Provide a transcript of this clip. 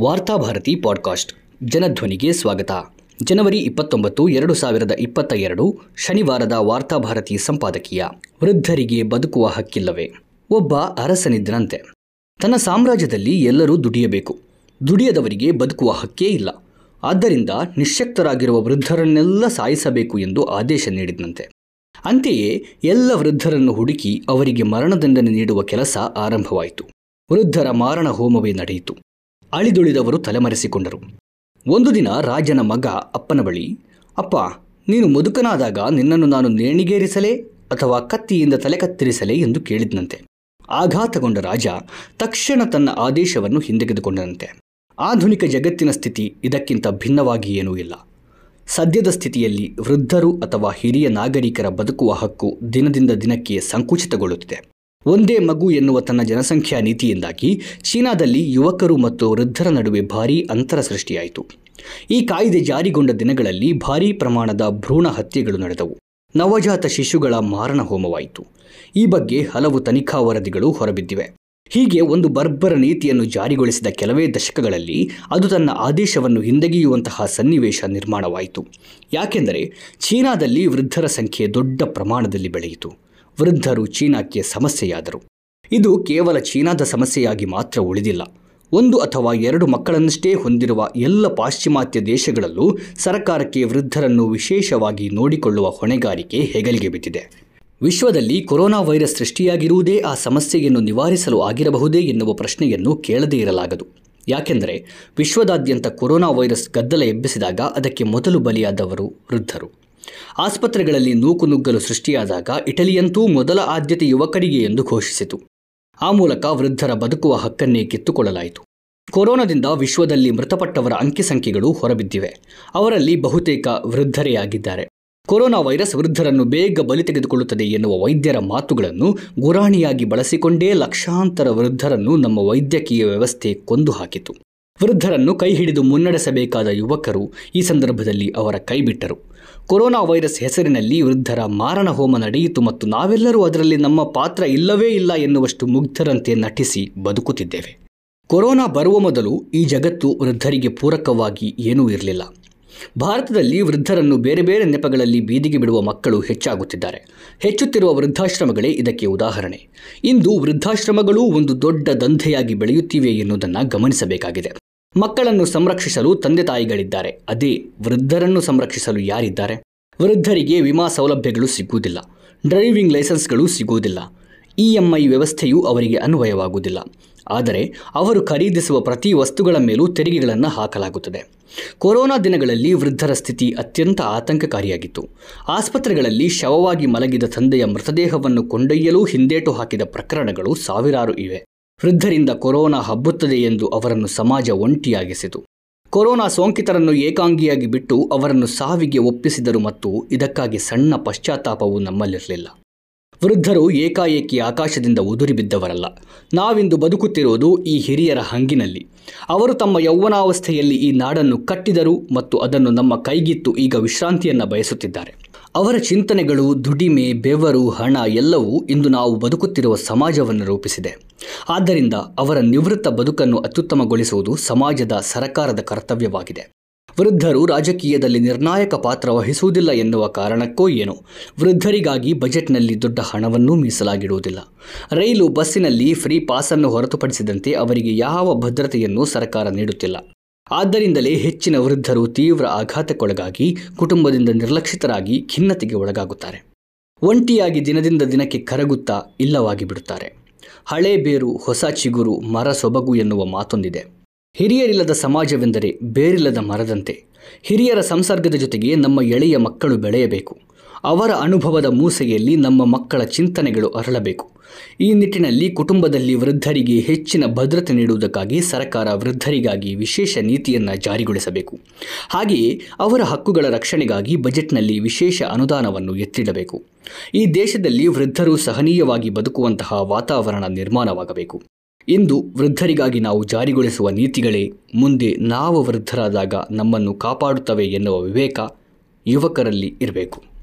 Varthabharati podcast. ಜನಧ್ವನಿಗೆ ಸ್ವಾಗತ. ಜನವರಿ ಇಪ್ಪತ್ತೊಂಬತ್ತು, ಎರಡು ಸಾವಿರದ ಇಪ್ಪತ್ತ ಎರಡು, ಶನಿವಾರದ ವಾರ್ತಾಭಾರತಿ ಸಂಪಾದಕೀಯ. ವೃದ್ಧರಿಗೆ ಬದುಕುವ ಹಕ್ಕಿಲ್ಲವೇ? ಒಬ್ಬ ಅರಸನಿದ್ದನಂತೆ ತನ್ನ ಸಾಮ್ರಾಜ್ಯದಲ್ಲಿ ಎಲ್ಲರೂ ದುಡಿಯಬೇಕು. ದುಡಿಯದವರಿಗೆ ಬದುಕುವ ಹಕ್ಕೇ ಇಲ್ಲ. ಆದ್ದರಿಂದ ನಿಶಕ್ತರಾಗಿರುವ ವೃದ್ಧರನ್ನೆಲ್ಲ ಸಾಯಿಸಬೇಕು ಎಂದು ಆದೇಶ ನೀಡಿದಂತೆ ಅಂತೆಯೇ ಎಲ್ಲ ವೃದ್ಧರನ್ನು ಹುಡುಕಿ ಅವರಿಗೆ ಮರಣದಂಡನೆ ನೀಡುವ ಕೆಲಸ ಆರಂಭವಾಯಿತು. ವೃದ್ಧರ ಮಾರಣ ಹೋಮವೇ ನಡೆಯಿತು. ಅಳಿದುಳಿದವರು ತಲೆಮರೆಸಿಕೊಂಡರು. ಒಂದು ದಿನ ರಾಜನ ಮಗ ಅಪ್ಪನ ಬಳಿ, ಅಪ್ಪ, ನೀನು ಮುದುಕನಾದಾಗ ನಿನ್ನನ್ನು ನಾನು ನೇಣಿಗೇರಿಸಲೇ ಅಥವಾ ಕತ್ತಿಯಿಂದ ತಲೆ ಕತ್ತರಿಸಲೇ ಎಂದು ಕೇಳಿದ್ನಂತೆ. ಆಘಾತಗೊಂಡ ರಾಜ ತಕ್ಷಣ ತನ್ನ ಆದೇಶವನ್ನು ಹಿಂದೆಗೆದುಕೊಂಡನಂತೆ. ಆಧುನಿಕ ಜಗತ್ತಿನ ಸ್ಥಿತಿ ಇದಕ್ಕಿಂತ ಭಿನ್ನವಾಗಿ ಏನೂ ಇಲ್ಲ. ಸದ್ಯದ ಸ್ಥಿತಿಯಲ್ಲಿ ವೃದ್ಧರು ಅಥವಾ ಹಿರಿಯ ನಾಗರಿಕರ ಬದುಕುವ ಹಕ್ಕು ದಿನದಿಂದ ದಿನಕ್ಕೆ ಸಂಕುಚಿತಗೊಳ್ಳುತ್ತಿದೆ. ಒಂದೇ ಮಗು ಎನ್ನುವ ತನ್ನ ಜನಸಂಖ್ಯಾ ನೀತಿಯಿಂದಾಗಿ ಚೀನಾದಲ್ಲಿ ಯುವಕರು ಮತ್ತು ವೃದ್ಧರ ನಡುವೆ ಭಾರೀ ಅಂತರ ಸೃಷ್ಟಿಯಾಯಿತು. ಈ ಕಾಯ್ದೆ ಜಾರಿಗೊಂಡ ದಿನಗಳಲ್ಲಿ ಭಾರೀ ಪ್ರಮಾಣದ ಭ್ರೂಣ ಹತ್ಯೆಗಳು ನಡೆದವು. ನವಜಾತ ಶಿಶುಗಳ ಮಾರಣ ಹೋಮವಾಯಿತು. ಈ ಬಗ್ಗೆ ಹಲವು ತನಿಖಾ ವರದಿಗಳು ಹೊರಬಿದ್ದಿವೆ. ಹೀಗೆ ಒಂದು ಬರ್ಬರ ನೀತಿಯನ್ನು ಜಾರಿಗೊಳಿಸಿದ ಕೆಲವೇ ದಶಕಗಳಲ್ಲಿ ಅದು ತನ್ನ ಆದೇಶವನ್ನು ಹಿಂದೆಗೆಯುವಂತಹ ಸನ್ನಿವೇಶ ನಿರ್ಮಾಣವಾಯಿತು. ಯಾಕೆಂದರೆ ಚೀನಾದಲ್ಲಿ ವೃದ್ಧರ ಸಂಖ್ಯೆ ದೊಡ್ಡ ಪ್ರಮಾಣದಲ್ಲಿ ಬೆಳೆಯಿತು. ವೃದ್ಧರು ಚೀನಾಕ್ಕೆ ಸಮಸ್ಯೆಯಾದರು. ಇದು ಕೇವಲ ಚೀನಾದ ಸಮಸ್ಯೆಯಾಗಿ ಮಾತ್ರ ಉಳಿದಿಲ್ಲ. ಒಂದು ಅಥವಾ ಎರಡು ಮಕ್ಕಳನ್ನಷ್ಟೇ ಹೊಂದಿರುವ ಎಲ್ಲ ಪಾಶ್ಚಿಮಾತ್ಯ ದೇಶಗಳಲ್ಲೂ ಸರ್ಕಾರಕ್ಕೆ ವೃದ್ಧರನ್ನು ವಿಶೇಷವಾಗಿ ನೋಡಿಕೊಳ್ಳುವ ಹೊಣೆಗಾರಿಕೆ ಹೆಗಲಿಗೆ ಬಿದ್ದಿದೆ. ವಿಶ್ವದಲ್ಲಿ ಕೊರೋನಾ ವೈರಸ್ ಸೃಷ್ಟಿಯಾಗಿರುವುದೇ ಆ ಸಮಸ್ಯೆಯನ್ನು ನಿವಾರಿಸಲು ಆಗಿರಬಹುದೇ ಎನ್ನುವ ಪ್ರಶ್ನೆಯನ್ನು ಕೇಳದೇ ಇರಲಾಗದು. ಯಾಕೆಂದರೆ ವಿಶ್ವದಾದ್ಯಂತ ಕೊರೋನಾ ವೈರಸ್ ಗದ್ದಲ ಎಬ್ಬಿಸಿದಾಗ ಅದಕ್ಕೆ ಮೊದಲು ಬಲಿಯಾದವರು ವೃದ್ಧರು. ಆಸ್ಪತ್ರೆಗಳಲ್ಲಿ ನೂಕುನುಗ್ಗಲು ಸೃಷ್ಟಿಯಾದಾಗ ಇಟಲಿಯಂತೂ ಮೊದಲ ಆದ್ಯತೆ ಯುವಕರಿಗೆ ಎಂದು ಘೋಷಿಸಿತು. ಆ ಮೂಲಕ ವೃದ್ಧರ ಬದುಕುವ ಹಕ್ಕನ್ನೇ ಕಿತ್ತುಕೊಳ್ಳಲಾಯಿತು. ಕೊರೋನಾದಿಂದ ವಿಶ್ವದಲ್ಲಿ ಮೃತಪಟ್ಟವರ ಅಂಕಿ ಸಂಖ್ಯೆಗಳು ಹೊರಬಿದ್ದಿವೆ. ಅವರಲ್ಲಿ ಬಹುತೇಕ ವೃದ್ಧರೇ ಆಗಿದ್ದಾರೆ. ಕೊರೋನಾ ವೈರಸ್ ವೃದ್ಧರನ್ನು ಬೇಗ ಬಲಿ ತೆಗೆದುಕೊಳ್ಳುತ್ತದೆ ಎನ್ನುವ ವೈದ್ಯರ ಮಾತುಗಳನ್ನು ಗುರಾಣಿಯಾಗಿ ಬಳಸಿಕೊಂಡೇ ಲಕ್ಷಾಂತರ ವೃದ್ಧರನ್ನು ನಮ್ಮ ವೈದ್ಯಕೀಯ ವ್ಯವಸ್ಥೆ ಕೊಂದು ಹಾಕಿತು. ವೃದ್ಧರನ್ನು ಕೈ ಹಿಡಿದು ಮುನ್ನಡೆಸಬೇಕಾದ ಯುವಕರು ಈ ಸಂದರ್ಭದಲ್ಲಿ ಅವರ ಕೈಬಿಟ್ಟರು ಕೊರೋನಾ ವೈರಸ್ ಹೆಸರಿನಲ್ಲಿ ವೃದ್ಧರ ಮಾರಣ ಹೋಮ ನಡೆಯಿತು ಮತ್ತು ನಾವೆಲ್ಲರೂ ಅದರಲ್ಲಿ ನಮ್ಮ ಪಾತ್ರ ಇಲ್ಲವೇ ಇಲ್ಲ ಎನ್ನುವಷ್ಟು ಮುಗ್ಧರಂತೆ ನಟಿಸಿ ಬದುಕುತ್ತಿದ್ದೇವೆ. ಕೊರೋನಾ ಬರುವ ಮೊದಲು ಈ ಜಗತ್ತು ವೃದ್ಧರಿಗೆ ಪೂರಕವಾಗಿ ಏನೂ ಇರಲಿಲ್ಲ. ಭಾರತದಲ್ಲಿ ವೃದ್ಧರನ್ನು ಬೇರೆ ಬೇರೆ ನೆಪಗಳಲ್ಲಿ ಬೀದಿಗೆ ಬಿಡುವ ಮಕ್ಕಳು ಹೆಚ್ಚಾಗುತ್ತಿದ್ದಾರೆ. ಹೆಚ್ಚುತ್ತಿರುವ ವೃದ್ಧಾಶ್ರಮಗಳೇ ಇದಕ್ಕೆ ಉದಾಹರಣೆ. ಇಂದು ವೃದ್ಧಾಶ್ರಮಗಳೂ ಒಂದು ದೊಡ್ಡ ದಂಧೆಯಾಗಿ ಬೆಳೆಯುತ್ತಿವೆ ಎನ್ನುವುದನ್ನು ಗಮನಿಸಬೇಕಾಗಿದೆ. ಮಕ್ಕಳನ್ನು ಸಂರಕ್ಷಿಸಲು ತಂದೆ ತಾಯಿಗಳಿದ್ದಾರೆ. ಅದೇ ವೃದ್ಧರನ್ನು ಸಂರಕ್ಷಿಸಲು ಯಾರಿದ್ದಾರೆ? ವೃದ್ಧರಿಗೆ ವಿಮಾ ಸೌಲಭ್ಯಗಳು ಸಿಗುವುದಿಲ್ಲ. ಡ್ರೈವಿಂಗ್ ಲೈಸೆನ್ಸ್ಗಳು ಸಿಗುವುದಿಲ್ಲ. ಇ ಎಂ ಐ ವ್ಯವಸ್ಥೆಯು ಅವರಿಗೆ ಅನ್ವಯವಾಗುವುದಿಲ್ಲ. ಆದರೆ ಅವರು ಖರೀದಿಸುವ ಪ್ರತಿ ವಸ್ತುಗಳ ಮೇಲೂ ತೆರಿಗೆಗಳನ್ನು ಹಾಕಲಾಗುತ್ತದೆ. ಕೊರೋನಾ ದಿನಗಳಲ್ಲಿ ವೃದ್ಧರ ಸ್ಥಿತಿ ಅತ್ಯಂತ ಆತಂಕಕಾರಿಯಾಗಿತ್ತು. ಆಸ್ಪತ್ರೆಗಳಲ್ಲಿ ಶವವಾಗಿ ಮಲಗಿದ ತಂದೆಯ ಮೃತದೇಹವನ್ನು ಕೊಂಡೊಯ್ಯಲು ಹಿಂದೇಟು ಹಾಕಿದ ಪ್ರಕರಣಗಳು ಸಾವಿರಾರು ಇವೆ. ವೃದ್ಧರಿಂದ ಕೊರೋನಾ ಹಬ್ಬುತ್ತದೆ ಎಂದು ಅವರನ್ನು ಸಮಾಜ ಒಂಟಿಯಾಗಿಸಿತು. ಕೊರೋನಾ ಸೋಂಕಿತರನ್ನು ಏಕಾಂಗಿಯಾಗಿ ಬಿಟ್ಟು ಅವರನ್ನು ಸಾವಿಗೆ ಒಪ್ಪಿಸಿದರು ಮತ್ತು ಇದಕ್ಕಾಗಿ ಸಣ್ಣ ಪಶ್ಚಾತ್ತಾಪವು ನಮ್ಮಲ್ಲಿರಲಿಲ್ಲ. ವೃದ್ಧರು ಏಕಾಏಕಿ ಆಕಾಶದಿಂದ ಉದುರಿ ಬಿದ್ದವರಲ್ಲ ನಾವಿಂದು ಬದುಕುತ್ತಿರುವುದು ಈ ಹಿರಿಯರ ಹಂಗಿನಲ್ಲಿ. ಅವರು ತಮ್ಮ ಯೌವನಾವಸ್ಥೆಯಲ್ಲಿ ಈ ನಾಡನ್ನು ಕಟ್ಟಿದರು ಮತ್ತು ಅದನ್ನು ನಮ್ಮ ಕೈಗಿತ್ತು. ಈಗ ವಿಶ್ರಾಂತಿಯನ್ನು ಬಯಸುತ್ತಿದ್ದಾರೆ. ಅವರ ಚಿಂತನೆಗಳು, ದುಡಿಮೆ, ಬೆವರು, ಹಣ ಎಲ್ಲವೂ ಇಂದು ನಾವು ಬದುಕುತ್ತಿರುವ ಸಮಾಜವನ್ನು ರೂಪಿಸಿದೆ. ಆದ್ದರಿಂದ ಅವರ ನಿವೃತ್ತ ಬದುಕನ್ನು ಅತ್ಯುತ್ತಮಗೊಳಿಸುವುದು ಸಮಾಜದ ಸರಕಾರದ ಕರ್ತವ್ಯವಾಗಿದೆ. ವೃದ್ಧರು ರಾಜಕೀಯದಲ್ಲಿ ನಿರ್ಣಾಯಕ ಪಾತ್ರ ವಹಿಸುವುದಿಲ್ಲ ಎನ್ನುವ ಕಾರಣಕ್ಕೋ ಏನೋ? ವೃದ್ಧರಿಗಾಗಿ ಬಜೆಟ್ನಲ್ಲಿ ದೊಡ್ಡ ಹಣವನ್ನೂ ಮೀಸಲಾಗಿಡುವುದಿಲ್ಲ. ರೈಲು, ಬಸ್ಸಿನಲ್ಲಿ ಫ್ರೀ ಪಾಸನ್ನು ಹೊರತುಪಡಿಸಿದಂತೆ ಅವರಿಗೆ ಯಾವ ಭದ್ರತೆಯನ್ನು ಸರ್ಕಾರ ನೀಡುತ್ತಿಲ್ಲ. ಆದ್ದರಿಂದಲೇ ಹೆಚ್ಚಿನ ವೃದ್ಧರು ತೀವ್ರ ಆಘಾತಕ್ಕೊಳಗಾಗಿ ಕುಟುಂಬದಿಂದ ನಿರ್ಲಕ್ಷಿತರಾಗಿ ಖಿನ್ನತೆಗೆ ಒಳಗಾಗುತ್ತಾರೆ. ಒಂಟಿಯಾಗಿ ದಿನದಿಂದ ದಿನಕ್ಕೆ ಕರಗುತ್ತಾ ಇಲ್ಲವಾಗಿ ಬಿಡುತ್ತಾರೆ ಹಳೆ ಬೇರು, ಹೊಸ ಚಿಗುರು, ಮರ ಸೊಬಗು ಎನ್ನುವ ಮಾತೊಂದಿದೆ. ಹಿರಿಯರಿಲ್ಲದ ಸಮಾಜವೆಂದರೆ ಬೇರಿಲ್ಲದ ಮರದಂತೆ. ಹಿರಿಯರ ಸಂಸರ್ಗದ ಜೊತೆಗೆ ನಮ್ಮ ಎಳೆಯ ಮಕ್ಕಳು ಬೆಳೆಯಬೇಕು. ಅವರ ಅನುಭವದ ಮೂಸೆಯಲ್ಲಿ ನಮ್ಮ ಮಕ್ಕಳ ಚಿಂತನೆಗಳು ಅರಳಬೇಕು. ಈ ನಿಟ್ಟಿನಲ್ಲಿ ಕುಟುಂಬದಲ್ಲಿ ವೃದ್ಧರಿಗೆ ಹೆಚ್ಚಿನ ಭದ್ರತೆ ನೀಡುವುದಕ್ಕಾಗಿ ಸರ್ಕಾರ ವೃದ್ಧರಿಗಾಗಿ ವಿಶೇಷ ನೀತಿಯನ್ನು ಜಾರಿಗೊಳಿಸಬೇಕು. ಹಾಗೆಯೇ ಅವರ ಹಕ್ಕುಗಳ ರಕ್ಷಣೆಗಾಗಿ ಬಜೆಟ್ನಲ್ಲಿ ವಿಶೇಷ ಅನುದಾನವನ್ನು ಎತ್ತಿಡಬೇಕು. ಈ ದೇಶದಲ್ಲಿ ವೃದ್ಧರು ಸಹನೀಯವಾಗಿ ಬದುಕುವಂತಹ ವಾತಾವರಣ ನಿರ್ಮಾಣವಾಗಬೇಕು. ಇಂದು ವೃದ್ಧರಿಗಾಗಿ ನಾವು ಜಾರಿಗೊಳಿಸುವ ನೀತಿಗಳೇ ಮುಂದೆ ನಾವು ವೃದ್ಧರಾದಾಗ ನಮ್ಮನ್ನು ಕಾಪಾಡುತ್ತವೆ ಎನ್ನುವ ವಿವೇಕ ಯುವಕರಲ್ಲಿ ಇರಬೇಕು.